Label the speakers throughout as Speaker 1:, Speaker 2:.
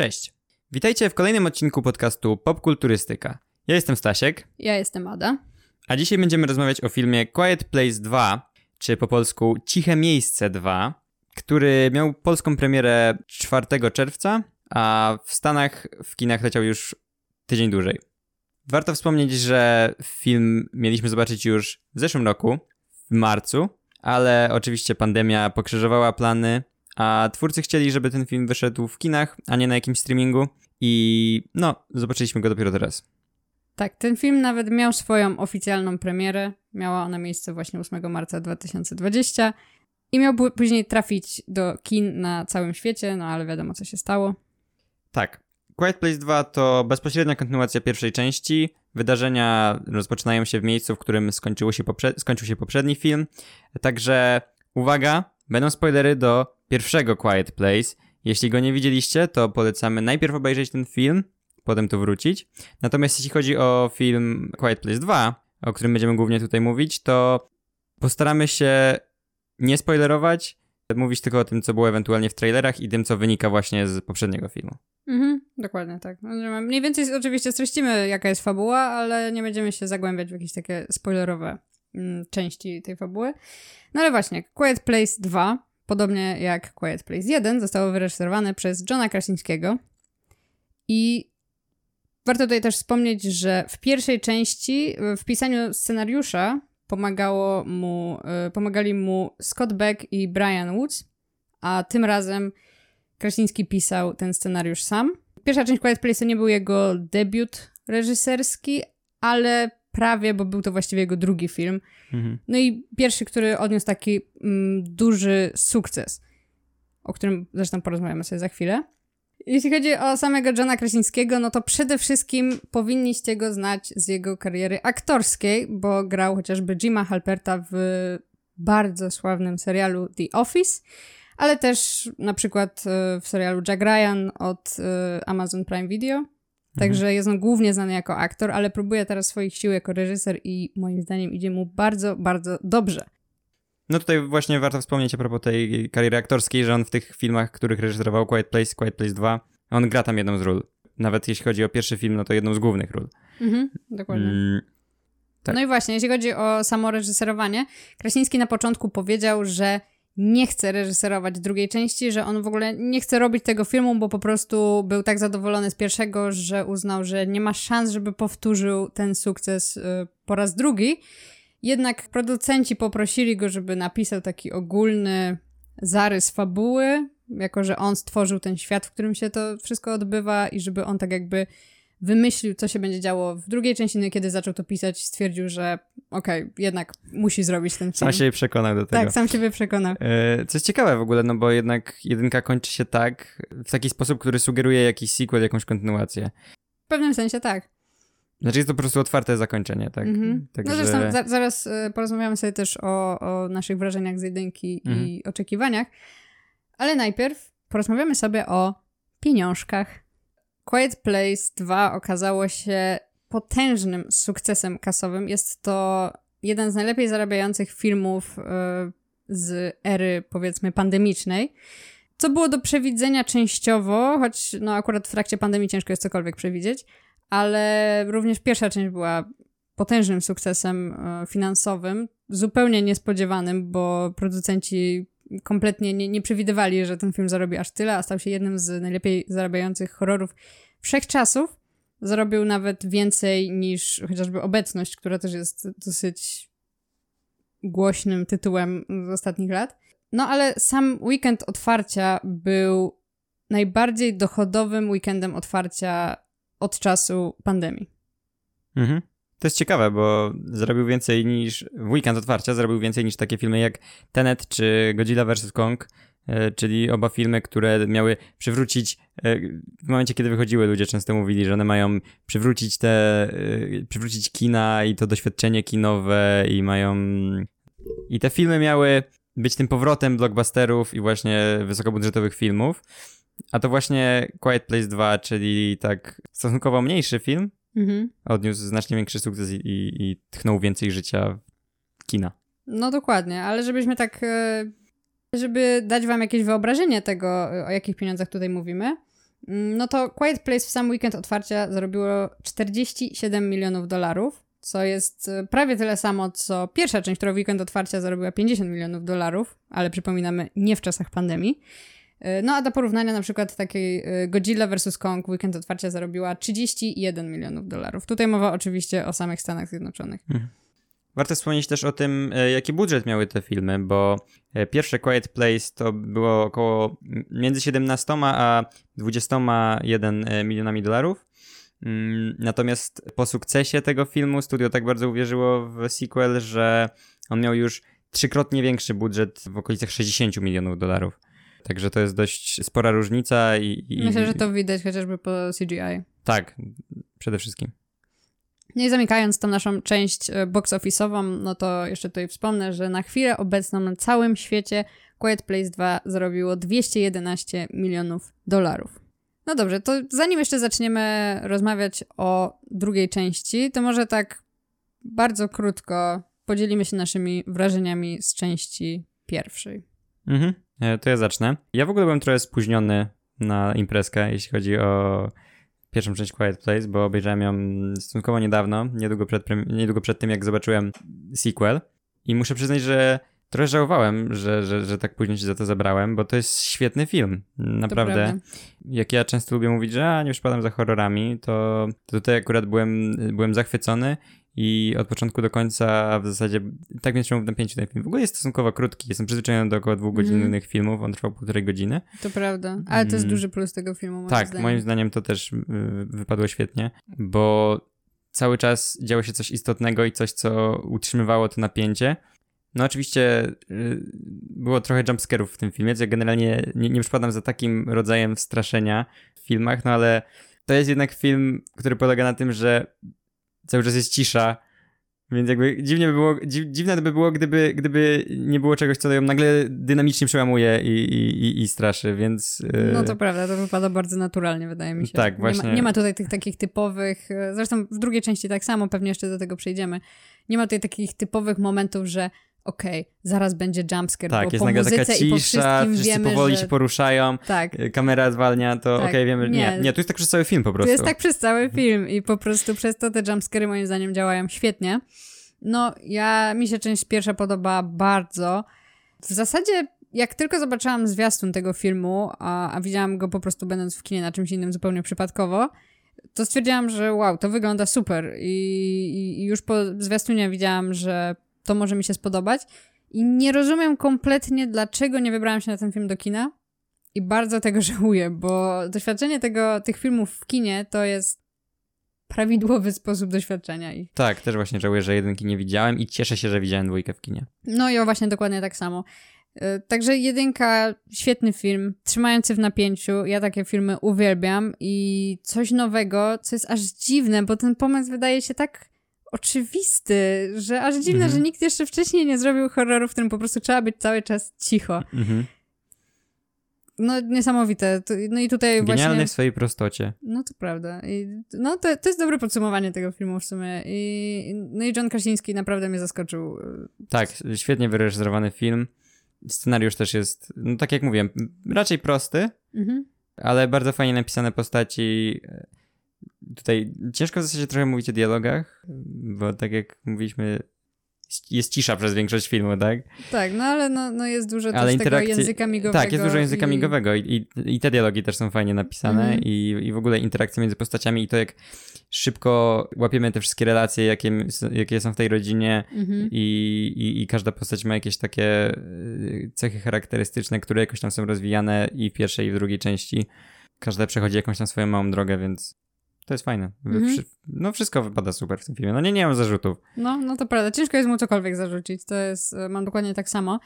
Speaker 1: Cześć. Witajcie w kolejnym odcinku podcastu Popkulturystyka. Ja jestem Stasiek,
Speaker 2: Ja jestem Ada.
Speaker 1: a dzisiaj będziemy rozmawiać o filmie Quiet Place 2, czy po polsku Ciche Miejsce 2, który miał polską premierę 4 czerwca, a w Stanach w kinach leciał już tydzień dłużej. Warto wspomnieć, że film mieliśmy zobaczyć już w zeszłym roku, w marcu, ale oczywiście pandemia pokrzyżowała plany, a twórcy chcieli, żeby ten film wyszedł w kinach, a nie na jakimś streamingu i no, zobaczyliśmy go dopiero teraz.
Speaker 2: Tak, ten film nawet miał swoją oficjalną premierę. Miała ona miejsce właśnie 8 marca 2020 i miał później trafić do kin na całym świecie, no ale wiadomo co się stało.
Speaker 1: Tak. Quiet Place 2 to bezpośrednia kontynuacja pierwszej części. Wydarzenia rozpoczynają się w miejscu, w którym skończyło się poprze- skończył się poprzedni film. Także uwaga, będą spoilery do pierwszego Quiet Place. Jeśli go nie widzieliście, to polecamy najpierw obejrzeć ten film, potem tu wrócić. Natomiast jeśli chodzi o film Quiet Place 2, o którym będziemy głównie tutaj mówić, to postaramy się nie spoilerować, mówić tylko o tym, co było ewentualnie w trailerach i tym, co wynika właśnie z poprzedniego filmu.
Speaker 2: Mhm, dokładnie tak. Będziemy- Mniej więcej oczywiście streścimy jaka jest fabuła, ale nie będziemy się zagłębiać w jakieś takie spoilerowe mm, części tej fabuły. No ale właśnie, Quiet Place 2, podobnie jak Quiet Place 1, zostało wyreżyserowane przez Johna Krasińskiego i warto tutaj też wspomnieć, że w pierwszej części y, w pisaniu scenariusza pomagało mu, y, pomagali mu Scott Beck i Brian Woods, a tym razem Krasiński pisał ten scenariusz sam. Pierwsza część Quiet Place to nie był jego debiut reżyserski, ale prawie, bo był to właściwie jego drugi film.
Speaker 1: Mhm.
Speaker 2: No i pierwszy, który odniósł taki mm, duży sukces, o którym zresztą porozmawiamy sobie za chwilę. Jeśli chodzi o samego Johna Krasińskiego, no to przede wszystkim powinniście go znać z jego kariery aktorskiej, bo grał chociażby Jima Halperta w bardzo sławnym serialu The Office, ale też na przykład e, w serialu Jack Ryan od e, Amazon Prime Video. Także jest on głównie znany jako aktor, ale próbuje teraz swoich sił jako reżyser i moim zdaniem idzie mu bardzo, bardzo dobrze.
Speaker 1: No tutaj właśnie warto wspomnieć a propos tej kariery aktorskiej, że on w tych filmach, których reżyserował Quiet Place, Quiet Place 2, on gra tam jedną z ról. Nawet jeśli chodzi o pierwszy film, no to jedną z głównych ról.
Speaker 2: Mhm, dokładnie.
Speaker 1: Mm, Tak.
Speaker 2: No i właśnie, jeśli chodzi o samo reżyserowanie, Krasiński na początku powiedział, że nie chce reżyserować drugiej części, że on w ogóle nie chce robić tego filmu, bo po prostu był tak zadowolony z pierwszego, że uznał, że nie ma szans, żeby powtórzył ten sukces y, po raz drugi. Jednak producenci poprosili go, żeby napisał taki ogólny zarys fabuły, jako że on stworzył ten świat, w którym się to wszystko odbywa i żeby on tak jakby wymyślił, co się będzie działo w drugiej części, no i kiedy zaczął to pisać, stwierdził, że okej, jednak musi zrobić ten film.
Speaker 1: sam się przekonał do tego.
Speaker 2: Tak, sam siebie przekonał.
Speaker 1: E, Co jest ciekawe w ogóle, no bo jednak jedynka kończy się tak, w taki sposób, który sugeruje jakiś sequel, jakąś kontynuację.
Speaker 2: W pewnym sensie tak.
Speaker 1: Znaczy jest to po prostu otwarte zakończenie, tak?
Speaker 2: Mhm.
Speaker 1: Także...
Speaker 2: No zresztą za, zaraz y, porozmawiamy sobie też o, o naszych wrażeniach z jedynki
Speaker 1: Mhm.
Speaker 2: i oczekiwaniach, ale najpierw porozmawiamy sobie o pieniążkach. Quiet Place 2 okazało się potężnym sukcesem kasowym. Jest to jeden z najlepiej zarabiających filmów y, z ery, powiedzmy, pandemicznej. Co było do przewidzenia częściowo, choć no akurat w trakcie pandemii ciężko jest cokolwiek przewidzieć, ale również pierwsza część była potężnym sukcesem e, finansowym, zupełnie niespodziewanym, bo producenci kompletnie nie, nie przewidywali, że ten film zarobi aż tyle, a stał się jednym z najlepiej zarabiających horrorów wszechczasów. Zarobił nawet więcej niż chociażby Obecność, która też jest dosyć głośnym tytułem z ostatnich lat. No ale sam weekend otwarcia był najbardziej dochodowym weekendem otwarcia od czasu pandemii.
Speaker 1: Mhm. To jest ciekawe, bo zrobił więcej niż, w weekend otwarcia zrobił więcej niż takie filmy jak Tenet czy Godzilla vs. Kong, e, czyli oba filmy, które miały przywrócić, e, w momencie kiedy wychodziły ludzie często mówili, że one mają przywrócić te, e, przywrócić kina i to doświadczenie kinowe i mają, i te filmy miały być tym powrotem blockbusterów i właśnie wysokobudżetowych filmów, a to właśnie Quiet Place 2, czyli tak stosunkowo mniejszy film,
Speaker 2: Mhm.
Speaker 1: odniósł znacznie większy sukces i, i, i tchnął więcej życia w kina.
Speaker 2: No dokładnie, ale żebyśmy tak, e, żeby dać wam jakieś wyobrażenie tego, e, o jakich pieniądzach tutaj mówimy, Mm, no to Quiet Place w sam weekend otwarcia zarobiło 47 milionów dolarów, co jest e, prawie tyle samo, co pierwsza część, która w weekend otwarcia zarobiła 50 milionów dolarów, ale przypominamy, nie w czasach pandemii. E, no a do porównania na przykład takiej e, Godzilla vs. Kong weekend otwarcia zarobiła 31 milionów dolarów. Tutaj mowa oczywiście o samych Stanach Zjednoczonych.
Speaker 1: Mhm. Warto wspomnieć też o tym, jaki budżet miały te filmy, bo pierwsze Quiet Place to było około między 17 a 21 milionami dolarów, Mm, natomiast po sukcesie tego filmu studio tak bardzo uwierzyło w sequel, że on miał już trzykrotnie większy budżet w okolicach 60 milionów dolarów. Także to jest dość spora różnica i, i...
Speaker 2: Myślę, że to widać chociażby po CGI.
Speaker 1: Tak, przede wszystkim.
Speaker 2: Nie no zamykając tą naszą część e, box office'ową, no to jeszcze tutaj wspomnę, że na chwilę obecną na całym świecie Quiet Place 2 zarobiło 211 milionów dolarów. No dobrze, to zanim jeszcze zaczniemy rozmawiać o drugiej części, to może tak bardzo krótko podzielimy się naszymi wrażeniami z części pierwszej.
Speaker 1: Mhm, to ja zacznę. Ja w ogóle byłem trochę spóźniony na imprezkę, jeśli chodzi o pierwszą część Quiet Place, bo obejrzałem ją stosunkowo niedawno, niedługo przed, niedługo przed tym, jak zobaczyłem sequel. I muszę przyznać, że trochę żałowałem, że, że, że tak późno się za to zabrałem, bo to jest świetny film. Naprawdę. Jak ja często lubię mówić, że a, nie przypadam za horrorami, to, to tutaj akurat byłem, byłem zachwycony i od początku do końca w zasadzie tak mnie trzymał w napięciu ten film. W ogóle jest stosunkowo krótki, jestem przyzwyczajony do około dwugodzinnych mm. filmów, on trwał półtorej godziny.
Speaker 2: To prawda, ale to jest mm. duży plus tego filmu, moim
Speaker 1: Tak,
Speaker 2: zdaniem.
Speaker 1: moim zdaniem to też y, wypadło świetnie, bo cały czas działo się coś istotnego i coś, co utrzymywało to napięcie. No oczywiście y, było trochę jumpscarów w tym filmie, co ja generalnie nie, nie przypadam za takim rodzajem straszenia w filmach, no ale to jest jednak film, który polega na tym, że cały czas jest cisza, więc jakby dziwnie by było, dziw, dziwne by było, gdyby, gdyby nie było czegoś, co ją nagle dynamicznie przełamuje i, i, i straszy, więc...
Speaker 2: Yy... No to prawda, to wypada bardzo naturalnie, wydaje mi się.
Speaker 1: Tak, właśnie.
Speaker 2: Nie ma, nie ma tutaj tych takich typowych, y, zresztą w drugiej części tak samo, pewnie jeszcze do tego przejdziemy, nie ma tutaj takich typowych momentów, że okej, okay, zaraz będzie jumpscare,
Speaker 1: tak,
Speaker 2: bo
Speaker 1: jest
Speaker 2: po
Speaker 1: nagle taka cisza, wszyscy
Speaker 2: wiemy,
Speaker 1: powoli
Speaker 2: że...
Speaker 1: się poruszają,
Speaker 2: tak.
Speaker 1: Y, kamera zwalnia, to tak. okej, okay, wiemy, nie. nie, nie, tu jest tak przez cały film po prostu.
Speaker 2: To jest tak przez cały film i po prostu przez to te jumpscary moim zdaniem działają świetnie. No, ja, mi się część pierwsza podoba bardzo. W zasadzie jak tylko zobaczyłam zwiastun tego filmu, a, a widziałam go po prostu będąc w kinie na czymś innym zupełnie przypadkowo, to stwierdziłam, że wow, to wygląda super i, i już po zwiastunie widziałam, że to może mi się spodobać. I nie rozumiem kompletnie, dlaczego nie wybrałam się na ten film do kina. I bardzo tego żałuję, bo doświadczenie tego, tych filmów w kinie to jest prawidłowy sposób doświadczenia ich.
Speaker 1: Tak, też właśnie żałuję, że jedynki nie widziałem i cieszę się, że widziałem dwójkę w kinie.
Speaker 2: No i o właśnie dokładnie tak samo. Y, także jedynka, świetny film, trzymający w napięciu. Ja takie filmy uwielbiam i coś nowego, co jest aż dziwne, bo ten pomysł wydaje się tak oczywisty, że aż dziwne, mhm. że nikt jeszcze wcześniej nie zrobił horroru, w którym po prostu trzeba być cały czas cicho. Mhm. No, niesamowite. No i tutaj
Speaker 1: Genialny
Speaker 2: właśnie...
Speaker 1: Genialny w swojej prostocie.
Speaker 2: No to prawda. I, no to, to jest dobre podsumowanie tego filmu w sumie. I, no i John Krasiński naprawdę mnie zaskoczył.
Speaker 1: Tak, świetnie wyreżyserowany film. Scenariusz też jest, no tak jak mówiłem, raczej prosty, mhm. ale bardzo fajnie napisane postaci tutaj ciężko w zasadzie trochę mówić o dialogach, bo tak jak mówiliśmy, jest cisza przez większość filmu, tak?
Speaker 2: Tak, no ale no, no jest dużo ale też tego języka migowego.
Speaker 1: Tak, jest dużo języka i... migowego i, i, i, te dialogi też są fajnie napisane mm -hmm. i, i w ogóle interakcje między postaciami i to jak szybko łapiemy te wszystkie relacje, jakie, jakie są w tej rodzinie mm -hmm. i, i, i każda postać ma jakieś takie y, cechy charakterystyczne, które jakoś tam są rozwijane i w pierwszej i w drugiej części. Każda przechodzi jakąś tam swoją małą drogę, więc to jest fajne. Mhm. No wszystko wypada super w tym filmie. No nie, nie mam zarzutów.
Speaker 2: No, no to prawda. Ciężko jest mu cokolwiek zarzucić. To jest, e, mam dokładnie tak samo.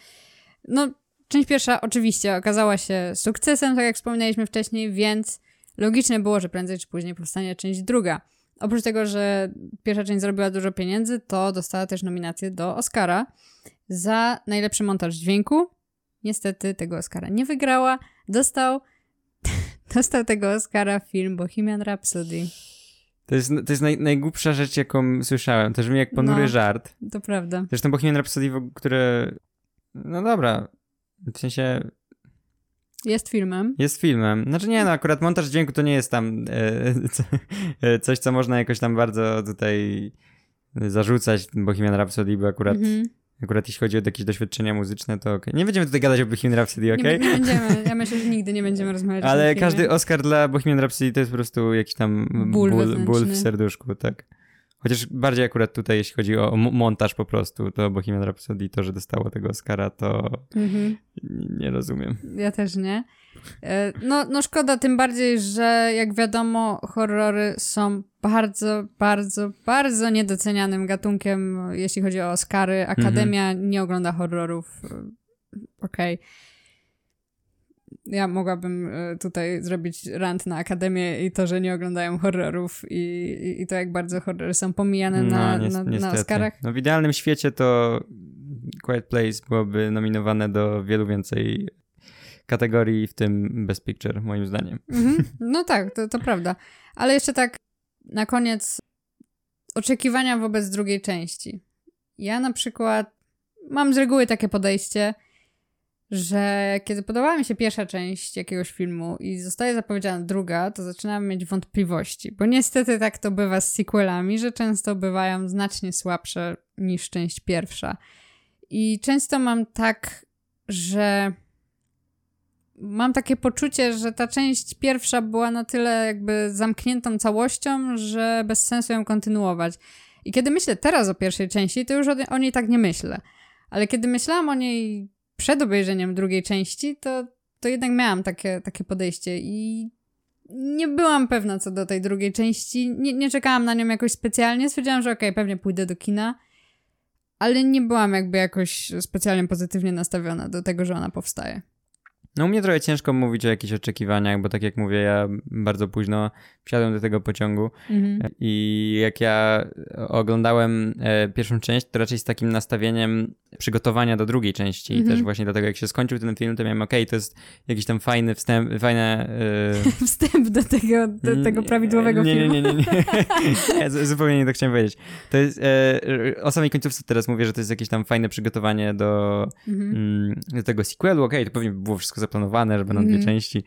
Speaker 2: No, część pierwsza oczywiście okazała się sukcesem, tak jak wspominaliśmy wcześniej, więc logiczne było, że prędzej czy później powstanie część druga. Oprócz tego, że pierwsza część zrobiła dużo pieniędzy, to dostała też nominację do Oscara za najlepszy montaż dźwięku. Niestety tego Oscara nie wygrała. Dostał Dostał tego Oscara film Bohemian Rhapsody.
Speaker 1: To jest, to jest naj, najgłupsza rzecz, jaką słyszałem. To brzmi jak ponury no, żart.
Speaker 2: To prawda.
Speaker 1: Zresztą Bohemian Rhapsody, które... No dobra, w sensie...
Speaker 2: Jest filmem.
Speaker 1: Jest filmem. Znaczy nie, no akurat montaż dźwięku to nie jest tam e, co, e, coś, co można jakoś tam bardzo tutaj zarzucać Bohemian Rhapsody, bo akurat,
Speaker 2: Mhm.
Speaker 1: Akurat jeśli chodzi o jakieś doświadczenia muzyczne, to okej. Nie będziemy tutaj gadać o Bohemian Rhapsody,
Speaker 2: Nie,
Speaker 1: okej?
Speaker 2: nie będziemy, ja myślę, że nigdy nie będziemy rozmawiać o
Speaker 1: Ale każdy Oscar dla Bohemian Rhapsody to jest po prostu jakiś tam
Speaker 2: Ból
Speaker 1: ból, ból w serduszku, tak. Chociaż bardziej akurat tutaj, jeśli chodzi o mo- montaż po prostu, to Bohemian Rhapsody, to, że dostało tego Oscara, to
Speaker 2: Mhm.
Speaker 1: nie rozumiem.
Speaker 2: Ja też nie. E, No, no szkoda, tym bardziej, że jak wiadomo, horrory są bardzo, bardzo, bardzo niedocenianym gatunkiem, jeśli chodzi o Oscary. Akademia nie ogląda horrorów. Okej. Ja mogłabym e, tutaj zrobić rant na Akademię i to, że nie oglądają horrorów i, i, to, jak bardzo horrory są pomijane na,
Speaker 1: nies-
Speaker 2: na, na
Speaker 1: niestety.
Speaker 2: Oscarach.
Speaker 1: No w idealnym świecie to Quiet Place byłoby nominowane do wielu więcej kategorii, w tym Best Picture, moim zdaniem.
Speaker 2: Mhm. No tak, to, to prawda. Ale jeszcze tak na koniec oczekiwania wobec drugiej części. Ja na przykład mam z reguły takie podejście, że kiedy podobała mi się pierwsza część jakiegoś filmu i zostaje zapowiedziana druga, to zaczynam mieć wątpliwości, bo niestety tak to bywa z sequelami, że często bywają znacznie słabsze niż część pierwsza. I często mam tak, że mam takie poczucie, że ta część pierwsza była na tyle jakby zamkniętą całością, że bez sensu ją kontynuować. I kiedy myślę teraz o pierwszej części, to już o, niej tak nie myślę. Ale kiedy myślałam o niej przed obejrzeniem drugiej części, to, to jednak miałam takie, takie podejście i nie byłam pewna co do tej drugiej części. Nie, nie czekałam na nią jakoś specjalnie. Stwierdziłam, że okej, pewnie pójdę do kina, ale nie byłam jakby jakoś specjalnie pozytywnie nastawiona do tego, że ona powstaje.
Speaker 1: No u mnie trochę ciężko mówić o jakichś oczekiwaniach, bo tak jak mówię, ja bardzo późno wsiadłem do tego pociągu
Speaker 2: Mhm.
Speaker 1: i jak ja oglądałem e, pierwszą część, to raczej z takim nastawieniem przygotowania do drugiej części i
Speaker 2: Mhm.
Speaker 1: też właśnie dlatego jak się skończył ten film, to miałem okej, to jest jakiś tam fajny wstęp, fajne... E,
Speaker 2: Wstęp do tego, do tego prawidłowego
Speaker 1: nie,
Speaker 2: filmu.
Speaker 1: Nie, nie, nie. nie. Ja zupełnie nie to chciałem powiedzieć. To jest, e, o samej końcówce teraz mówię, że to jest jakieś tam fajne przygotowanie do,
Speaker 2: Mhm.
Speaker 1: mm, do tego sequelu. Okej, to pewnie było wszystko zaplanowane, że będą dwie
Speaker 2: Mhm.
Speaker 1: części.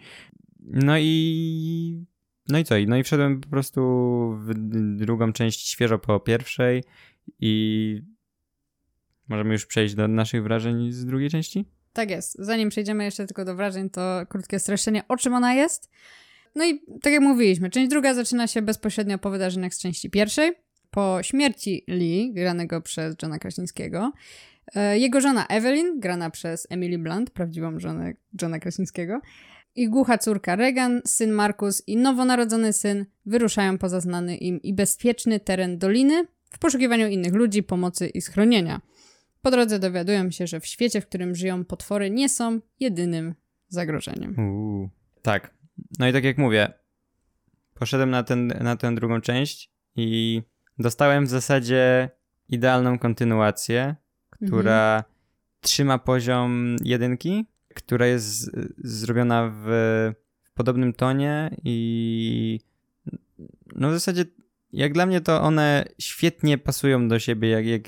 Speaker 1: No i... No i co? No i wszedłem po prostu w drugą część świeżo po pierwszej i możemy już przejść do naszych wrażeń z drugiej części?
Speaker 2: Tak jest. Zanim przejdziemy jeszcze tylko do wrażeń, to krótkie streszczenie, o czym ona jest. No i tak jak mówiliśmy, część druga zaczyna się bezpośrednio po wydarzeniach z części pierwszej. Po śmierci Lee, granego przez Johna Krasinskiego, e, jego żona Evelyn, grana przez Emily Blunt, prawdziwą żonę Johna Krasinskiego, i głucha córka Regan, syn Markus i nowonarodzony syn wyruszają poza znany im i bezpieczny teren doliny w poszukiwaniu innych ludzi, pomocy i schronienia. Po drodze dowiadują się, że w świecie, w którym żyją potwory, nie są jedynym zagrożeniem.
Speaker 1: Uuu. Tak. No i tak jak mówię, poszedłem na, ten, na tę drugą część i dostałem w zasadzie idealną kontynuację, która trzyma poziom jedynki, która jest zrobiona w, w podobnym tonie i no w zasadzie jak dla mnie to one świetnie pasują do siebie jak, jak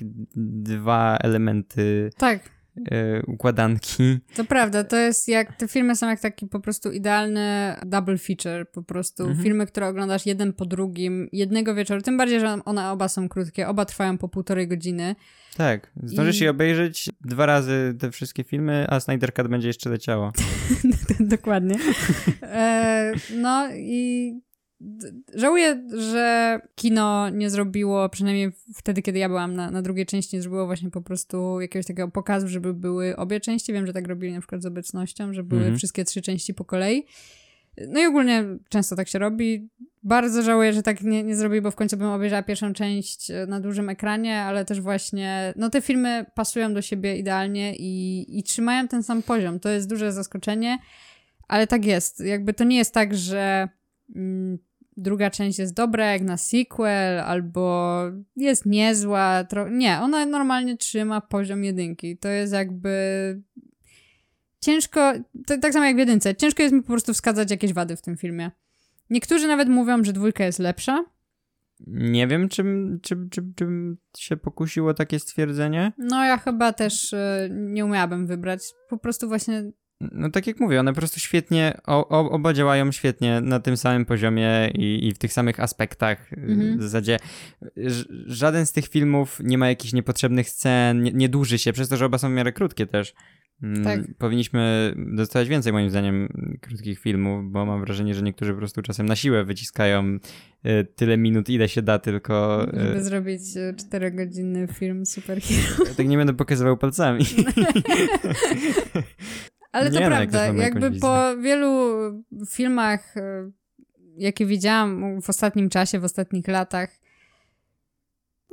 Speaker 1: dwa elementy
Speaker 2: Tak,
Speaker 1: e, układanki.
Speaker 2: to prawda. To jest jak, te filmy są jak taki po prostu idealny double feature, po prostu.
Speaker 1: Mhm.
Speaker 2: Filmy, które oglądasz jeden po drugim, jednego wieczoru. Tym bardziej, że one oba są krótkie, oba trwają po półtorej godziny.
Speaker 1: Tak, zdążysz
Speaker 2: I-
Speaker 1: je obejrzeć dwa razy te wszystkie filmy, a Snyder Cut będzie jeszcze leciało.
Speaker 2: Dokładnie. E, no i żałuję, że kino nie zrobiło, przynajmniej wtedy, kiedy ja byłam na, na drugiej części, nie zrobiło właśnie po prostu jakiegoś takiego pokazu, żeby były obie części. Wiem, że tak robili na przykład z obecnością, że były
Speaker 1: Mhm.
Speaker 2: wszystkie trzy części po kolei. No i ogólnie często tak się robi. Bardzo żałuję, że tak nie, nie zrobili, bo w końcu bym obejrzała pierwszą część e, na dużym ekranie, ale też właśnie, no te filmy pasują do siebie idealnie i, i trzymają ten sam poziom. To jest duże zaskoczenie, ale tak jest. Jakby to nie jest tak, że mm, druga część jest dobra jak na sequel, albo jest niezła. Tro... Nie, ona normalnie trzyma poziom jedynki. To jest jakby ciężko, to, tak samo jak w jedynce, ciężko jest mi po prostu wskazać jakieś wady w tym filmie. Niektórzy nawet mówią, że dwójka jest lepsza.
Speaker 1: Nie wiem, czym, czym, czym, czym się pokusiło takie stwierdzenie.
Speaker 2: No ja chyba też e, nie umiałabym wybrać. Po prostu właśnie
Speaker 1: No tak jak mówię, one po prostu świetnie, o, o, oba działają świetnie na tym samym poziomie i, i w tych samych aspektach.
Speaker 2: Mhm.
Speaker 1: W zasadzie żaden z tych filmów nie ma jakichś niepotrzebnych scen, nie, nie dłuży się, przez to, że oba są w miarę krótkie też. Mm,
Speaker 2: Tak.
Speaker 1: Powinniśmy dostawać więcej, moim zdaniem, krótkich filmów, bo mam wrażenie, że niektórzy po prostu czasem na siłę wyciskają y, tyle minut, ile się da, tylko y,
Speaker 2: Żeby zrobić e, czterogodzinny film superhero.
Speaker 1: tak nie będę pokazywał palcami.
Speaker 2: Ale to
Speaker 1: Nie no, jak
Speaker 2: prawda,
Speaker 1: mamy
Speaker 2: jakby po wielu filmach, e, jakie widziałam w ostatnim czasie, w ostatnich latach,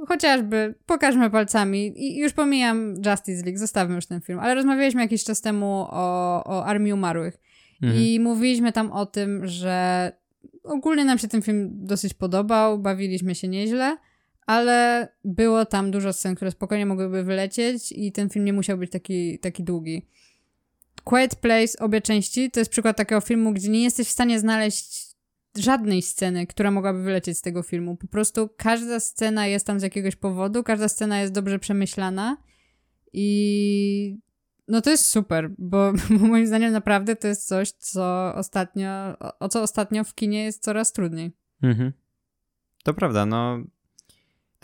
Speaker 2: chociażby pokażmy palcami i już pomijam Justice League, zostawmy już ten film, ale rozmawialiśmy jakiś czas temu o, o Armii Umarłych
Speaker 1: Mhm.
Speaker 2: i mówiliśmy tam o tym, że ogólnie nam się ten film dosyć podobał, bawiliśmy się nieźle, ale było tam dużo scen, które spokojnie mogłyby wylecieć i ten film nie musiał być taki, taki długi. Quiet Place, obie części, to jest przykład takiego filmu, gdzie nie jesteś w stanie znaleźć żadnej sceny, która mogłaby wylecieć z tego filmu. Po prostu każda scena jest tam z jakiegoś powodu, każda scena jest dobrze przemyślana i no to jest super, bo, bo moim zdaniem naprawdę to jest coś, co ostatnio, o, co ostatnio w kinie jest coraz trudniej.
Speaker 1: Mhm. To prawda, no.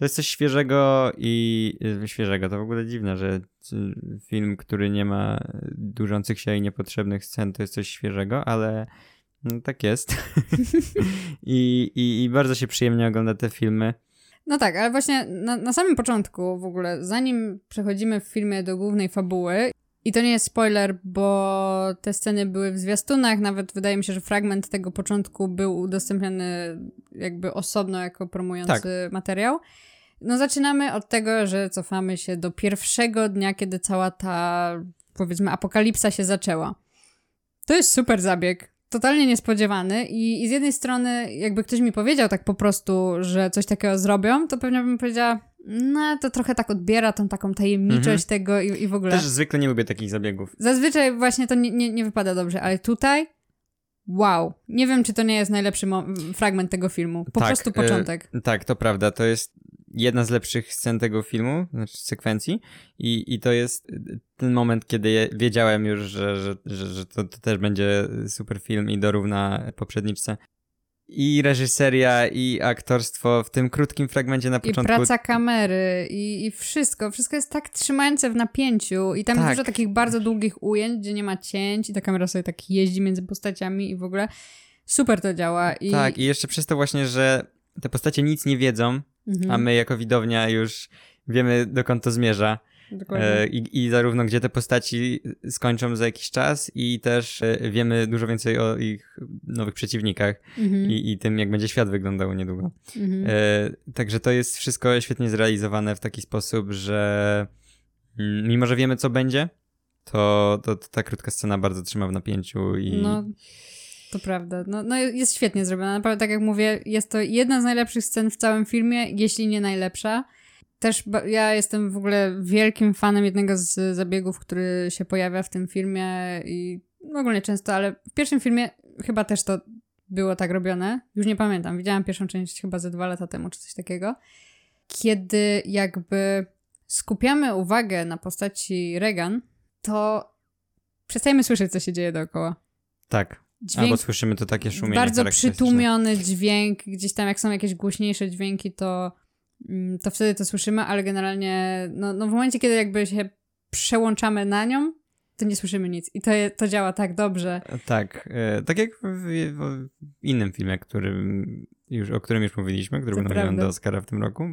Speaker 1: To jest coś świeżego i y, świeżego. To w ogóle dziwne, że y, film, który nie ma dłużących się i niepotrzebnych scen, to jest coś świeżego, ale no, tak jest. I, i, I bardzo się przyjemnie ogląda te filmy.
Speaker 2: No tak, ale właśnie na, na samym początku w ogóle, zanim przechodzimy w filmie do głównej fabuły, i to nie jest spoiler, bo te sceny były w zwiastunach, nawet wydaje mi się, że fragment tego początku był udostępniony jakby osobno jako promujący materiał. No zaczynamy od tego, że cofamy się do pierwszego dnia, kiedy cała ta, powiedzmy, apokalipsa się zaczęła. To jest super zabieg, totalnie niespodziewany i, i z jednej strony jakby ktoś mi powiedział tak po prostu, że coś takiego zrobią, to pewnie bym powiedziała, no to trochę tak odbiera tą taką tajemniczość
Speaker 1: Mhm.
Speaker 2: tego i, i w ogóle.
Speaker 1: Też zwykle nie lubię takich zabiegów.
Speaker 2: Zazwyczaj właśnie to nie, nie, nie wypada dobrze, ale tutaj wow. Nie wiem, czy to nie jest najlepszy fragment tego filmu. Po
Speaker 1: Tak,
Speaker 2: prostu
Speaker 1: e,
Speaker 2: początek.
Speaker 1: Tak, to prawda. To jest jedna z lepszych scen tego filmu, znaczy sekwencji. I, i to jest ten moment, kiedy je- wiedziałem już, że, że, że, że to, to też będzie super film i dorówna poprzedniczce. I reżyseria, i aktorstwo w tym krótkim fragmencie na
Speaker 2: I
Speaker 1: początku.
Speaker 2: praca kamery, i, i wszystko. Wszystko jest tak trzymające w napięciu. I tam
Speaker 1: Tak.
Speaker 2: jest dużo takich bardzo długich ujęć, gdzie nie ma cięć i ta kamera sobie tak jeździ między postaciami i w ogóle super to działa. I,
Speaker 1: Tak, i jeszcze przez to właśnie, że te postacie nic nie wiedzą,
Speaker 2: Mhm,
Speaker 1: a my jako widownia już wiemy, dokąd to zmierza. E, I, I zarówno gdzie te postaci skończą za jakiś czas, i też e, wiemy dużo więcej o ich nowych przeciwnikach
Speaker 2: Mhm,
Speaker 1: i, i tym, jak będzie świat wyglądał niedługo.
Speaker 2: mhm.
Speaker 1: E, także to jest wszystko świetnie zrealizowane w taki sposób, że mm, mimo, że wiemy, co będzie, to, to, to ta krótka scena bardzo trzyma w napięciu i
Speaker 2: No, to prawda. No, no jest świetnie zrobiona. Naprawdę, tak jak mówię, jest to jedna z najlepszych scen w całym filmie, jeśli nie najlepsza. Też ja jestem w ogóle wielkim fanem jednego z zabiegów, który się pojawia w tym filmie i ogólnie często, ale w pierwszym filmie chyba też to było tak robione. Już nie pamiętam. Widziałam pierwszą część chyba ze dwa lata temu, czy coś takiego. Kiedy jakby skupiamy uwagę na postaci Regan, to przestajemy słyszeć, co się dzieje dookoła.
Speaker 1: tak.
Speaker 2: Dźwięk
Speaker 1: Albo słyszymy to takie szumienie
Speaker 2: bardzo przytłumiony dźwięk, gdzieś tam jak są jakieś głośniejsze dźwięki, to, mm, to wtedy to słyszymy, ale generalnie no, no w momencie, kiedy jakby się przełączamy na nią, to nie słyszymy nic. I to, to działa tak dobrze.
Speaker 1: Tak, e, tak jak w, w innym filmie, którym już, o którym już mówiliśmy, który był nominowany do Oscara w tym roku.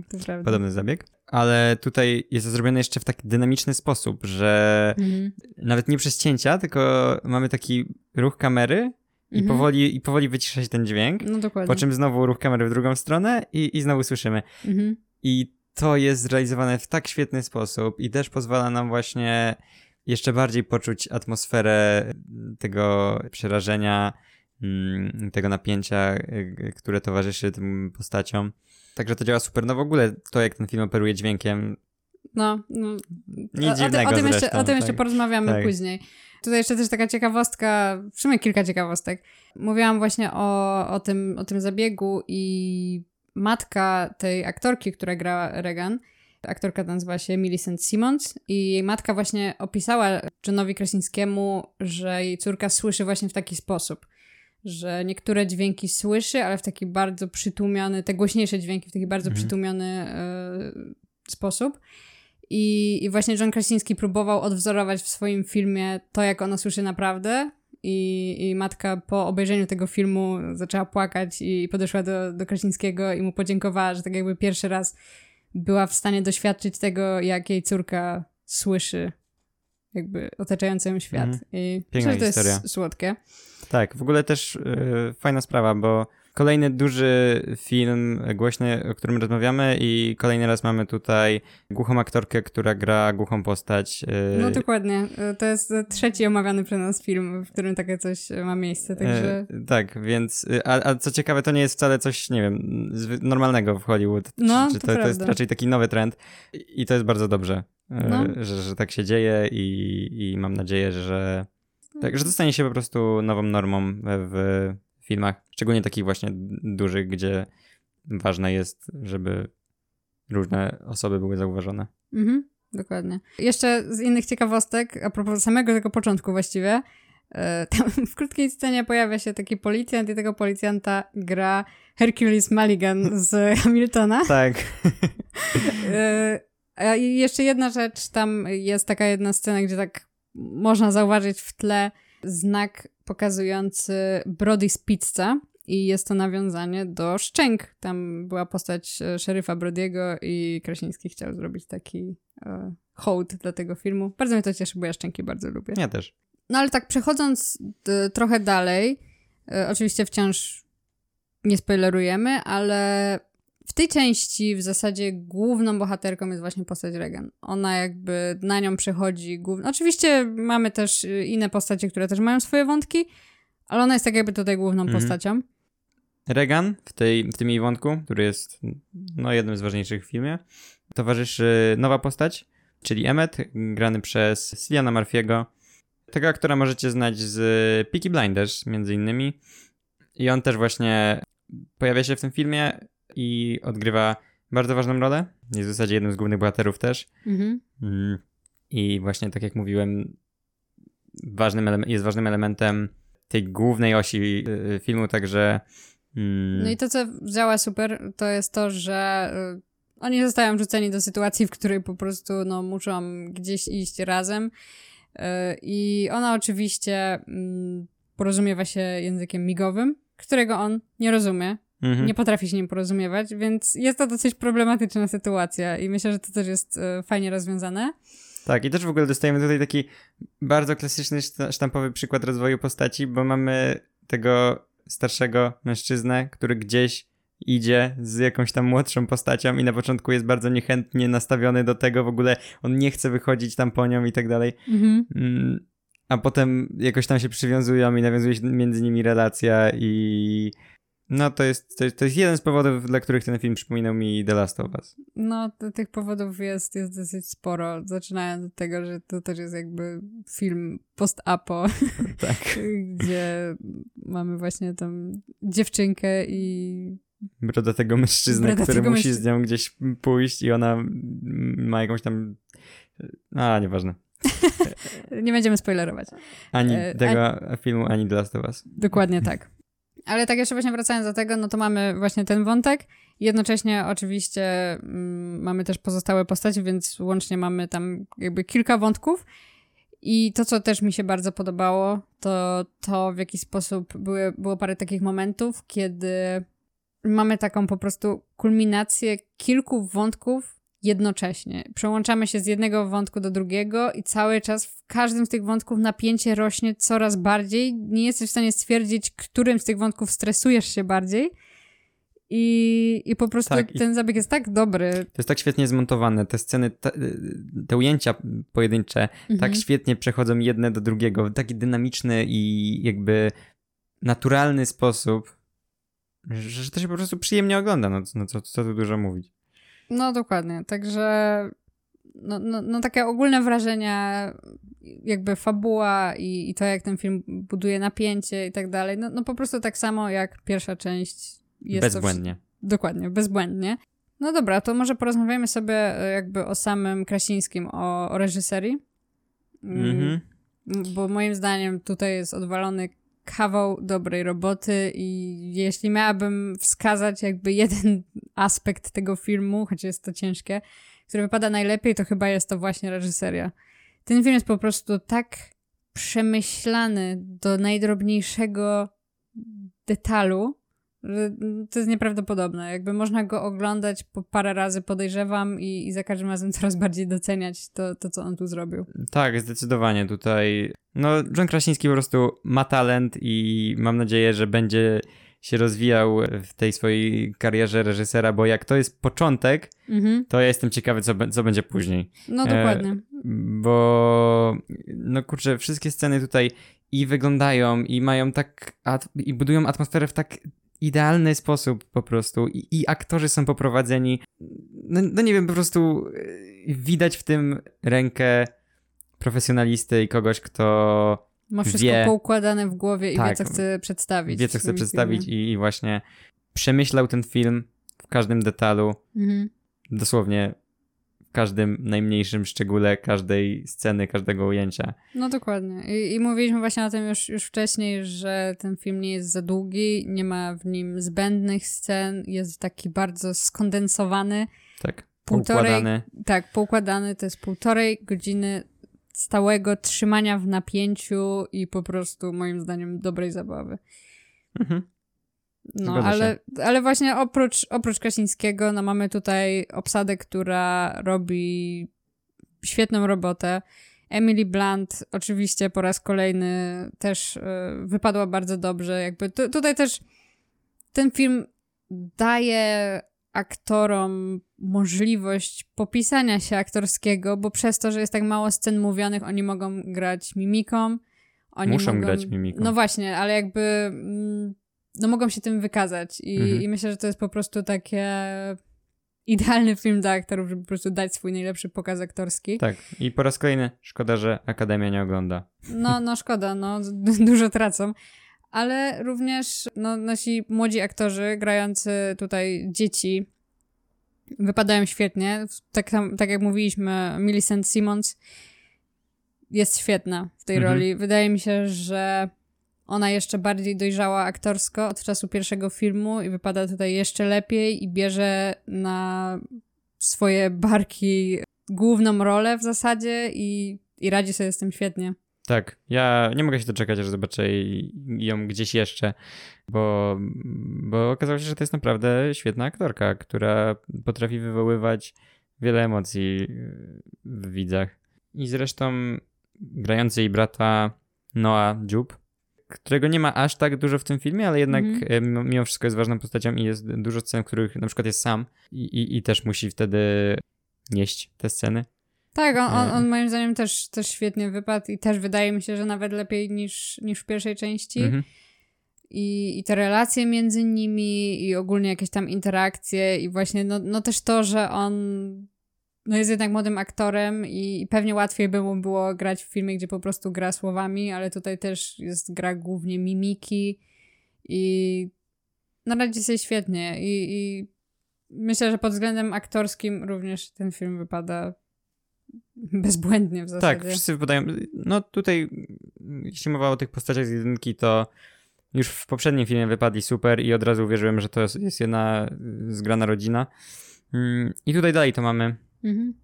Speaker 1: Podobny zabieg. Ale tutaj jest to zrobione jeszcze w taki dynamiczny sposób, że
Speaker 2: Mhm.
Speaker 1: nawet nie przez cięcia, tylko mamy taki ruch kamery i,
Speaker 2: Mhm.
Speaker 1: powoli, i powoli wycisza się ten dźwięk,
Speaker 2: No dokładnie.
Speaker 1: po czym znowu ruch kamery w drugą stronę i, i znowu słyszymy.
Speaker 2: Mhm.
Speaker 1: I to jest zrealizowane w tak świetny sposób i też pozwala nam właśnie jeszcze bardziej poczuć atmosferę tego przerażenia, mm, tego napięcia, y, które towarzyszy tym postaciom. Także to działa super. No w ogóle to, jak ten film operuje dźwiękiem,
Speaker 2: No, no.
Speaker 1: Nic
Speaker 2: o, o, ty-
Speaker 1: dziwnego
Speaker 2: o tym, jeszcze, o tym jeszcze
Speaker 1: tak.
Speaker 2: porozmawiamy
Speaker 1: Tak.
Speaker 2: później. Tutaj jeszcze też taka ciekawostka, w sumie kilka ciekawostek. Mówiłam właśnie o, o, tym, o tym zabiegu i matka tej aktorki, która grała Regan, Aktorka nazywa się Millicent Simmons i jej matka właśnie opisała Johnowi Krasińskiemu, że jej córka słyszy właśnie w taki sposób, że niektóre dźwięki słyszy, ale w taki bardzo przytłumiony, te głośniejsze dźwięki w taki bardzo
Speaker 1: Mhm.
Speaker 2: przytłumiony y, sposób. I, I właśnie John Krasiński próbował odwzorować w swoim filmie to, jak ona słyszy naprawdę. I, I matka po obejrzeniu tego filmu zaczęła płakać i podeszła do, do Krasińskiego i mu podziękowała, że tak jakby pierwszy raz była w stanie doświadczyć tego, jak jej córka słyszy jakby otaczający ją świat.
Speaker 1: Mhm.
Speaker 2: I
Speaker 1: Piękna
Speaker 2: myślę, to
Speaker 1: historia.
Speaker 2: jest słodkie.
Speaker 1: Tak, w ogóle też y, fajna sprawa, bo kolejny duży film głośny, o którym rozmawiamy i kolejny raz mamy tutaj głuchą aktorkę, która gra głuchą postać. y,
Speaker 2: No dokładnie. To jest trzeci omawiany przez nas film, w którym takie coś ma miejsce, także...
Speaker 1: Tak, więc. y, A, a co ciekawe, to nie jest wcale coś, nie wiem, normalnego w Hollywood.
Speaker 2: No, to
Speaker 1: to, to jest raczej taki nowy trend. I, to jest bardzo dobrze,
Speaker 2: No.
Speaker 1: że, że tak się dzieje i, i mam nadzieję, że. Tak, że to stanie się po prostu nową normą w filmach, szczególnie takich właśnie dużych, gdzie ważne jest, żeby różne osoby były zauważone.
Speaker 2: Mhm, dokładnie. Jeszcze z innych ciekawostek, a propos samego tego początku właściwie, e, tam w krótkiej scenie pojawia się taki policjant i tego policjanta gra Hercules Mulligan z Hamiltona.
Speaker 1: Tak.
Speaker 2: E, A i jeszcze jedna rzecz, tam jest taka jedna scena, gdzie tak można zauważyć w tle znak pokazujący Brody's Pizza i jest to nawiązanie do Szczęk. Tam była postać e, szeryfa Brodiego i Krasiński chciał zrobić taki e, hołd dla tego filmu. Bardzo mnie to cieszy, bo ja Szczęki bardzo lubię.
Speaker 1: Ja też.
Speaker 2: No ale tak przechodząc trochę dalej, e, oczywiście wciąż nie spoilerujemy, ale w tej części w zasadzie główną bohaterką jest właśnie postać Regan. Ona jakby na nią przechodzi głównie. Oczywiście mamy też y, inne postacie, które też mają swoje wątki, ale ona jest tak jakby tutaj główną
Speaker 1: Mhm.
Speaker 2: postacią.
Speaker 1: Regan w, tej, w tym jej wątku, który jest no, jednym z ważniejszych w filmie, towarzyszy nowa postać, czyli Emmet, grany przez Cilliana Murphy'ego. Tego aktora możecie znać z Peaky Blinders, między innymi. I on też właśnie pojawia się w tym filmie i odgrywa bardzo ważną rolę. Jest w zasadzie jednym z głównych bohaterów też.
Speaker 2: Mhm.
Speaker 1: Mm. I właśnie tak jak mówiłem, ważnym jest ważnym elementem tej głównej osi y, filmu, także... mm,
Speaker 2: No i to, co działa super, to jest to, że y, oni zostają rzuceni do sytuacji, w której po prostu no, muszą gdzieś iść razem. Y, I ona oczywiście mm, porozumiewa się językiem migowym, którego on nie rozumie,
Speaker 1: mhm.
Speaker 2: nie potrafi się nim porozumiewać, więc jest to dosyć problematyczna sytuacja i myślę, że to też jest y, fajnie rozwiązane.
Speaker 1: Tak, i też w ogóle dostajemy tutaj taki bardzo klasyczny, szta- sztampowy przykład rozwoju postaci, bo mamy tego starszego mężczyznę, który gdzieś idzie z jakąś tam młodszą postacią i na początku jest bardzo niechętnie nastawiony do tego, w ogóle on nie chce wychodzić tam po nią i tak dalej.
Speaker 2: Mhm.
Speaker 1: Mm, A potem jakoś tam się przywiązują i nawiązuje się między nimi relacja i no to jest, to jest, to jest jeden z powodów, dla których ten film przypominał mi The Last of Us.
Speaker 2: No, tych powodów jest, jest dosyć sporo, zaczynając od tego, że to też jest jakby film post-apo,
Speaker 1: Tak.
Speaker 2: gdzie mamy właśnie tą dziewczynkę i
Speaker 1: brodatego mężczyznę,
Speaker 2: Brodatego
Speaker 1: który musi z nią gdzieś pójść i ona ma jakąś tam... A, nieważne.
Speaker 2: nie będziemy spoilerować.
Speaker 1: Ani
Speaker 2: E,
Speaker 1: tego filmu, ani The Last of Us.
Speaker 2: Dokładnie tak. Ale tak jeszcze właśnie wracając do tego, no to mamy właśnie ten wątek. Jednocześnie oczywiście mm, mamy też pozostałe postacie, więc łącznie mamy tam jakby kilka wątków. I to, co też mi się bardzo podobało, to to, w jaki sposób były, było parę takich momentów, kiedy mamy taką po prostu kulminację kilku wątków jednocześnie. Przełączamy się z jednego wątku do drugiego i cały czas w każdym z tych wątków napięcie rośnie coraz bardziej. Nie jesteś w stanie stwierdzić, którym z tych wątków stresujesz się bardziej. I, i po prostu
Speaker 1: Tak,
Speaker 2: ten zabieg jest tak dobry.
Speaker 1: To jest tak świetnie zmontowane. Te sceny, te, te ujęcia pojedyncze tak
Speaker 2: Mhm.
Speaker 1: świetnie przechodzą jedne do drugiego w taki dynamiczny i jakby naturalny sposób, że, że to się po prostu przyjemnie ogląda. No, no co, co tu dużo mówić.
Speaker 2: No dokładnie, także no, no, no takie ogólne wrażenia, jakby fabuła i, i to, jak ten film buduje napięcie i tak dalej, no, no po prostu tak samo jak pierwsza część jest
Speaker 1: Bezbłędnie.
Speaker 2: wsz- dokładnie, bezbłędnie. No dobra, to może porozmawiamy sobie e, jakby o samym Krasińskim, o, o reżyserii. Mm,
Speaker 1: Mhm.
Speaker 2: Bo moim zdaniem tutaj jest odwalony kawał dobrej roboty i jeśli miałabym wskazać jakby jeden aspekt tego filmu, choć jest to ciężkie, który wypada najlepiej, to chyba jest to właśnie reżyseria. Ten film jest po prostu tak przemyślany do najdrobniejszego detalu, to jest nieprawdopodobne. Jakby można go oglądać po parę razy, podejrzewam, i, i za każdym razem coraz bardziej doceniać to, to, co on tu zrobił.
Speaker 1: Tak, zdecydowanie tutaj. No, John Krasiński po prostu ma talent i mam nadzieję, że będzie się rozwijał w tej swojej karierze reżysera, bo jak to jest początek,
Speaker 2: Mhm.
Speaker 1: to ja jestem ciekawy, co, co będzie później.
Speaker 2: No
Speaker 1: E,
Speaker 2: dokładnie.
Speaker 1: Bo, no kurczę, wszystkie sceny tutaj i wyglądają, i mają tak, i budują atmosferę w tak idealny sposób po prostu. I, i aktorzy są poprowadzeni. No, no nie wiem, po prostu e, widać w tym rękę profesjonalisty i kogoś, kto
Speaker 2: Ma wszystko
Speaker 1: wie-
Speaker 2: poukładane w głowie i
Speaker 1: Tak.
Speaker 2: wie, co chce przedstawić.
Speaker 1: wie, co chce przedstawić i, i właśnie przemyślał ten film w każdym detalu,
Speaker 2: Mhm.
Speaker 1: dosłownie każdym najmniejszym szczególe każdej sceny, każdego ujęcia.
Speaker 2: No dokładnie. I, I mówiliśmy właśnie o tym już, już wcześniej, że ten film nie jest za długi, nie ma w nim zbędnych scen, jest taki bardzo skondensowany.
Speaker 1: Tak,
Speaker 2: Półtorej-
Speaker 1: poukładany.
Speaker 2: Tak, poukładany to jest półtorej godziny stałego trzymania w napięciu i po prostu moim zdaniem dobrej zabawy.
Speaker 1: Mhm.
Speaker 2: No,
Speaker 1: Zgadza
Speaker 2: ale, ale właśnie oprócz, oprócz Krasińskiego, no mamy tutaj obsadę, która robi świetną robotę. Emily Blunt oczywiście po raz kolejny też y, wypadła bardzo dobrze. Jakby tu, tutaj też ten film daje aktorom możliwość popisania się aktorskiego, bo przez to, że jest tak mało scen mówionych, oni mogą grać mimiką. Oni
Speaker 1: Muszą
Speaker 2: mogą...
Speaker 1: grać mimiką.
Speaker 2: No właśnie, ale jakby mm, no mogą się tym wykazać i,
Speaker 1: Mhm.
Speaker 2: i myślę, że to jest po prostu takie idealny film dla aktorów, żeby po prostu dać swój najlepszy pokaz aktorski.
Speaker 1: Tak, i po raz kolejny szkoda, że Akademia nie ogląda.
Speaker 2: No, no szkoda, no du- dużo tracą. Ale również no, nasi młodzi aktorzy grający tutaj dzieci wypadają świetnie. Tak, tam, tak jak mówiliśmy, Millicent Simmons jest świetna w tej
Speaker 1: Mhm.
Speaker 2: roli. Wydaje mi się, że ona jeszcze bardziej dojrzała aktorsko od czasu pierwszego filmu i wypada tutaj jeszcze lepiej i bierze na swoje barki główną rolę w zasadzie i, i radzi sobie z tym świetnie.
Speaker 1: Tak, ja nie mogę się doczekać, aż zobaczę ją gdzieś jeszcze, bo, bo okazało się, że to jest naprawdę świetna aktorka, która potrafi wywoływać wiele emocji w widzach. I zresztą grający jej brata Noah Jupe, którego nie ma aż tak dużo w tym filmie, ale jednak e, mimo- wszystko jest ważną postacią i jest dużo scen, w których na przykład jest sam i, i, i też musi wtedy nieść te sceny.
Speaker 2: Tak, on, on,
Speaker 1: E.
Speaker 2: on moim zdaniem też, też świetnie wypadł i też wydaje mi się, że nawet lepiej niż, niż w pierwszej części.
Speaker 1: Mhm.
Speaker 2: I, I te relacje między nimi i ogólnie jakieś tam interakcje i właśnie no, no też to, że on no jest jednak młodym aktorem i, pewnie łatwiej by mu było grać w filmie, gdzie po prostu gra słowami, ale tutaj też jest gra głównie mimiki i no radzi sobie świetnie i, i myślę, że pod względem aktorskim również ten film wypada bezbłędnie w zasadzie.
Speaker 1: Tak, wszyscy wypadają. No tutaj, jeśli mowa o tych postaciach z jedynki, to już w poprzednim filmie wypadli super i od razu uwierzyłem, że to jest, jest jedna y, zgrana rodzina. Mm, I tutaj dalej to mamy
Speaker 2: Mhm.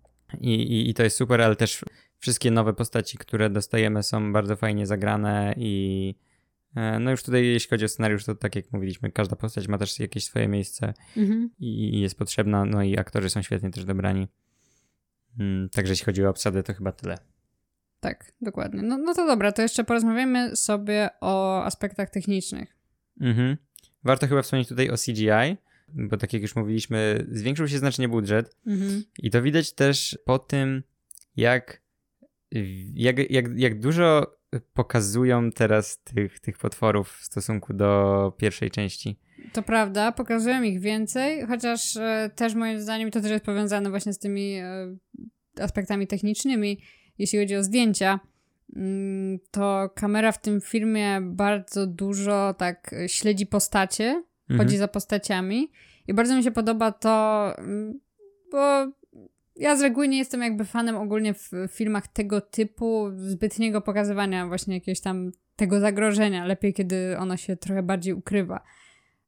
Speaker 1: i, i, i to jest super, ale też wszystkie nowe postaci, które dostajemy są bardzo fajnie zagrane i e, no już tutaj jeśli chodzi o scenariusz, to tak jak mówiliśmy, każda postać ma też jakieś swoje miejsce
Speaker 2: Mhm.
Speaker 1: i, jest potrzebna, no i aktorzy są świetnie też dobrani. Mm, Także jeśli chodzi o obsadę, to chyba tyle.
Speaker 2: Tak, dokładnie. No, no to dobra, to jeszcze porozmawiamy sobie o aspektach technicznych.
Speaker 1: Mhm. Warto chyba wspomnieć tutaj o CGI, bo tak jak już mówiliśmy, zwiększył się znacznie budżet
Speaker 2: Mhm.
Speaker 1: i to widać też po tym, jak, jak, jak, jak dużo pokazują teraz tych, tych potworów w stosunku do pierwszej części.
Speaker 2: To prawda, pokazują ich więcej, chociaż e, też moim zdaniem to też jest powiązane właśnie z tymi e, aspektami technicznymi. Jeśli chodzi o zdjęcia, mm, to kamera w tym filmie bardzo dużo tak śledzi postacie chodzi
Speaker 1: Mhm.
Speaker 2: za postaciami. I bardzo mi się podoba to, mm, bo ja z reguły nie jestem jakby fanem ogólnie w filmach tego typu, zbytniego pokazywania właśnie jakiegoś tam tego zagrożenia. Lepiej, kiedy ono się trochę bardziej ukrywa.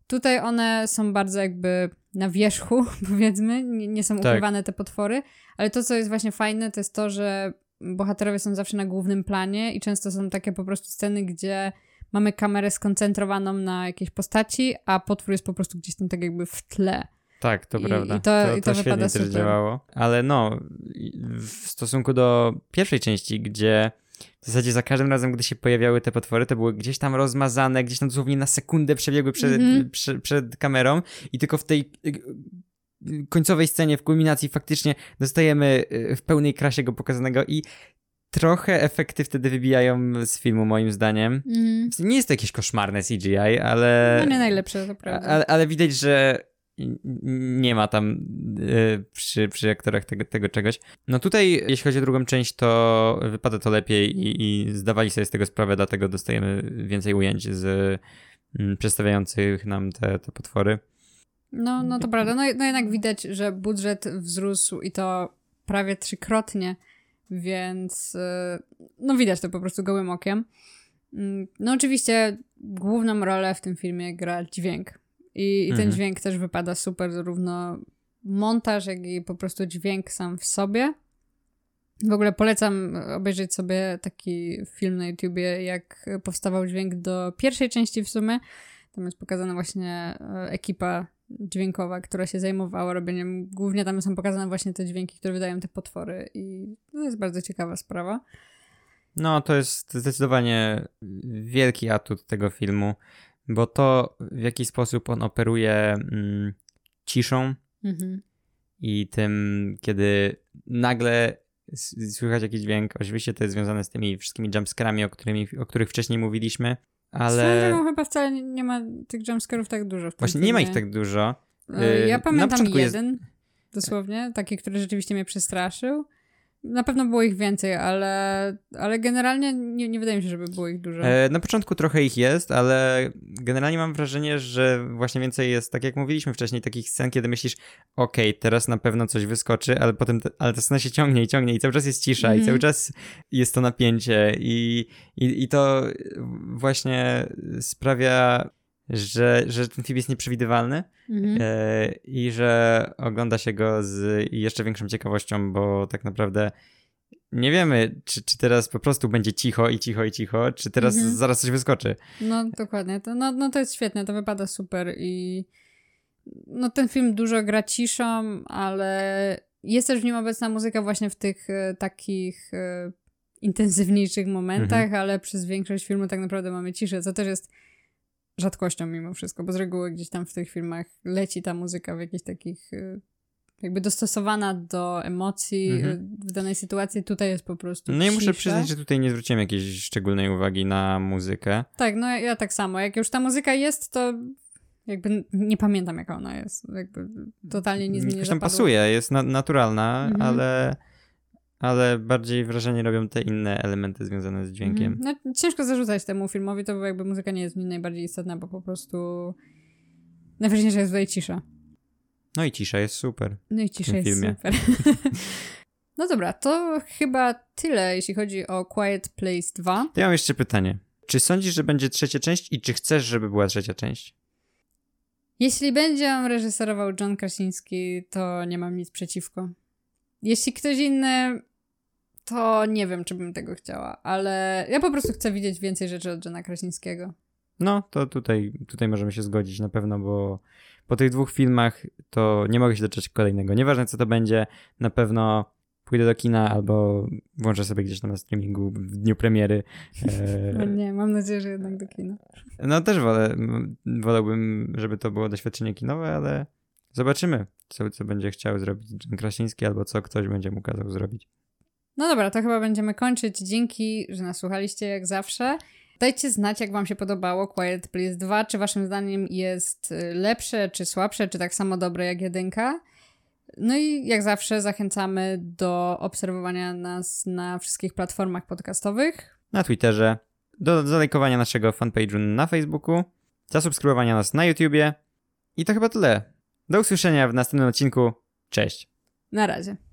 Speaker 2: Tutaj one są bardzo jakby na wierzchu, powiedzmy, nie, nie są
Speaker 1: Tak.
Speaker 2: ukrywane te potwory, ale to, co jest właśnie fajne, to jest to, że bohaterowie są zawsze na głównym planie i często są takie po prostu sceny, gdzie mamy kamerę skoncentrowaną na jakiejś postaci, a potwór jest po prostu gdzieś tam tak jakby w tle.
Speaker 1: Tak, to
Speaker 2: I-
Speaker 1: prawda.
Speaker 2: i to- i to
Speaker 1: świetnie
Speaker 2: wypada
Speaker 1: też działało. Ale no, w stosunku do pierwszej części, gdzie w zasadzie za każdym razem, gdy się pojawiały te potwory, to były gdzieś tam rozmazane, gdzieś tam dosłownie na sekundę przebiegły przed,
Speaker 2: Mhm.
Speaker 1: prze, przed kamerą i tylko w tej y, y, końcowej scenie, w kulminacji faktycznie dostajemy y, w pełnej krasie go pokazanego i trochę efekty wtedy wybijają z filmu moim zdaniem. Nie jest to jakieś koszmarne CGI, ale...
Speaker 2: No nie najlepsze, to prawda.
Speaker 1: Ale, ale widać, że nie ma tam y, przy, przy aktorach tego, tego czegoś. No tutaj, jeśli chodzi o drugą część, to wypada to lepiej i, i zdawali sobie z tego sprawę, dlatego dostajemy więcej ujęć z mm, przedstawiających nam te, te potwory.
Speaker 2: No, no to prawda. No, no jednak widać, że budżet wzrósł i to prawie trzykrotnie, więc y, no widać to po prostu gołym okiem. Mm, No oczywiście główną rolę w tym filmie gra dźwięk. I, i ten
Speaker 1: Mhm.
Speaker 2: dźwięk też wypada super, zarówno montaż, jak i po prostu dźwięk sam w sobie. W ogóle polecam obejrzeć sobie taki film na YouTubie, jak powstawał dźwięk do pierwszej części w sumie. Tam jest pokazana właśnie e, ekipa dźwiękowa, która się zajmowała robieniem. Głównie tam są pokazane właśnie te dźwięki, które wydają te potwory. I to jest bardzo ciekawa sprawa.
Speaker 1: No, to jest zdecydowanie wielki atut tego filmu, bo to w jaki sposób on operuje mm, ciszą
Speaker 2: Mhm.
Speaker 1: i tym, kiedy nagle słychać jakiś dźwięk. Oczywiście to jest związane z tymi wszystkimi jumpscarami, o, którymi, o których wcześniej mówiliśmy, ale
Speaker 2: drogą chyba wcale nie- ma tych jumpscarów tak dużo
Speaker 1: właśnie nie ma ich tak dużo.
Speaker 2: E, Ja
Speaker 1: na
Speaker 2: pamiętam
Speaker 1: początku jest-
Speaker 2: jeden, dosłownie, taki, który rzeczywiście mnie przestraszył. Na pewno było ich więcej, ale, ale generalnie nie, nie wydaje mi się, żeby było ich dużo.
Speaker 1: E, Na początku trochę ich jest, ale generalnie mam wrażenie, że właśnie więcej jest, tak jak mówiliśmy wcześniej, takich scen, kiedy myślisz, okej, teraz na pewno coś wyskoczy, ale potem, te, ale ta scena się ciągnie i ciągnie i cały czas jest cisza i
Speaker 2: Mhm.
Speaker 1: cały czas jest to napięcie i, i, i to właśnie sprawia, że, że ten film jest nieprzewidywalny
Speaker 2: Mhm.
Speaker 1: e, i że ogląda się go z jeszcze większą ciekawością, bo tak naprawdę nie wiemy, czy, czy teraz po prostu będzie cicho i cicho i cicho, czy teraz
Speaker 2: Mhm.
Speaker 1: zaraz coś wyskoczy.
Speaker 2: No, dokładnie. To, no, no to jest świetne, to wypada super i no ten film dużo gra ciszą, ale jest też w nim obecna muzyka właśnie w tych e, takich e, intensywniejszych momentach,
Speaker 1: Mhm.
Speaker 2: ale przez większość filmu tak naprawdę mamy ciszę, co też jest rzadkością mimo wszystko, bo z reguły gdzieś tam w tych filmach leci ta muzyka w jakichś takich e, jakby dostosowana do emocji
Speaker 1: Mhm.
Speaker 2: e, w danej sytuacji. Tutaj jest po prostu
Speaker 1: No i muszę przyznać, że tutaj nie zwróciłem jakiejś szczególnej uwagi na muzykę.
Speaker 2: Tak, no ja tak samo. Jak już ta muzyka jest, to jakby nie pamiętam jaka ona jest. Jakby totalnie nic mi nie
Speaker 1: Jakoś tam
Speaker 2: zapadło.
Speaker 1: pasuje, jest na, naturalna,
Speaker 2: Mhm.
Speaker 1: ale, ale bardziej wrażenie robią te inne elementy związane z dźwiękiem.
Speaker 2: Mhm. No, ciężko zarzucać temu filmowi, to bo jakby muzyka nie jest nim najbardziej istotna, bo po prostu najważniejsza jest tutaj cisza.
Speaker 1: No i cisza jest super.
Speaker 2: No i cisza jest
Speaker 1: filmie.
Speaker 2: super. no dobra, to chyba tyle, jeśli chodzi o Quiet Place 2.
Speaker 1: To ja mam jeszcze pytanie. Czy sądzisz, że będzie trzecia część i czy chcesz, żeby była trzecia część?
Speaker 2: Jeśli będzie ją reżyserował John Krasiński, to nie mam nic przeciwko. Jeśli ktoś inny, to nie wiem, czy bym tego chciała, ale ja po prostu chcę widzieć więcej rzeczy od Johna Krasińskiego.
Speaker 1: No, to tutaj, tutaj możemy się zgodzić na pewno, bo po tych dwóch filmach to nie mogę się doczekać kolejnego. Nieważne co to będzie, na pewno pójdę do kina albo włączę sobie gdzieś tam na streamingu w dniu premiery.
Speaker 2: No
Speaker 1: E,
Speaker 2: nie, mam nadzieję, że jednak do kina.
Speaker 1: no też wolę, wolałbym, żeby to było doświadczenie kinowe, ale zobaczymy, co, co będzie chciał zrobić Krasiński albo co ktoś będzie mu kazał zrobić.
Speaker 2: No dobra, to chyba będziemy kończyć. Dzięki, że nas słuchaliście jak zawsze. Dajcie znać, jak wam się podobało Quiet Place 2, czy waszym zdaniem jest y, lepsze, czy słabsze, czy tak samo dobre jak jedynka. No i jak zawsze zachęcamy do obserwowania nas na wszystkich platformach podcastowych.
Speaker 1: Na Twitterze, do zalajkowania naszego fanpage'u na Facebooku, zasubskrybowania nas na YouTubie I to chyba tyle. Do usłyszenia w następnym odcinku. Cześć.
Speaker 2: Na razie.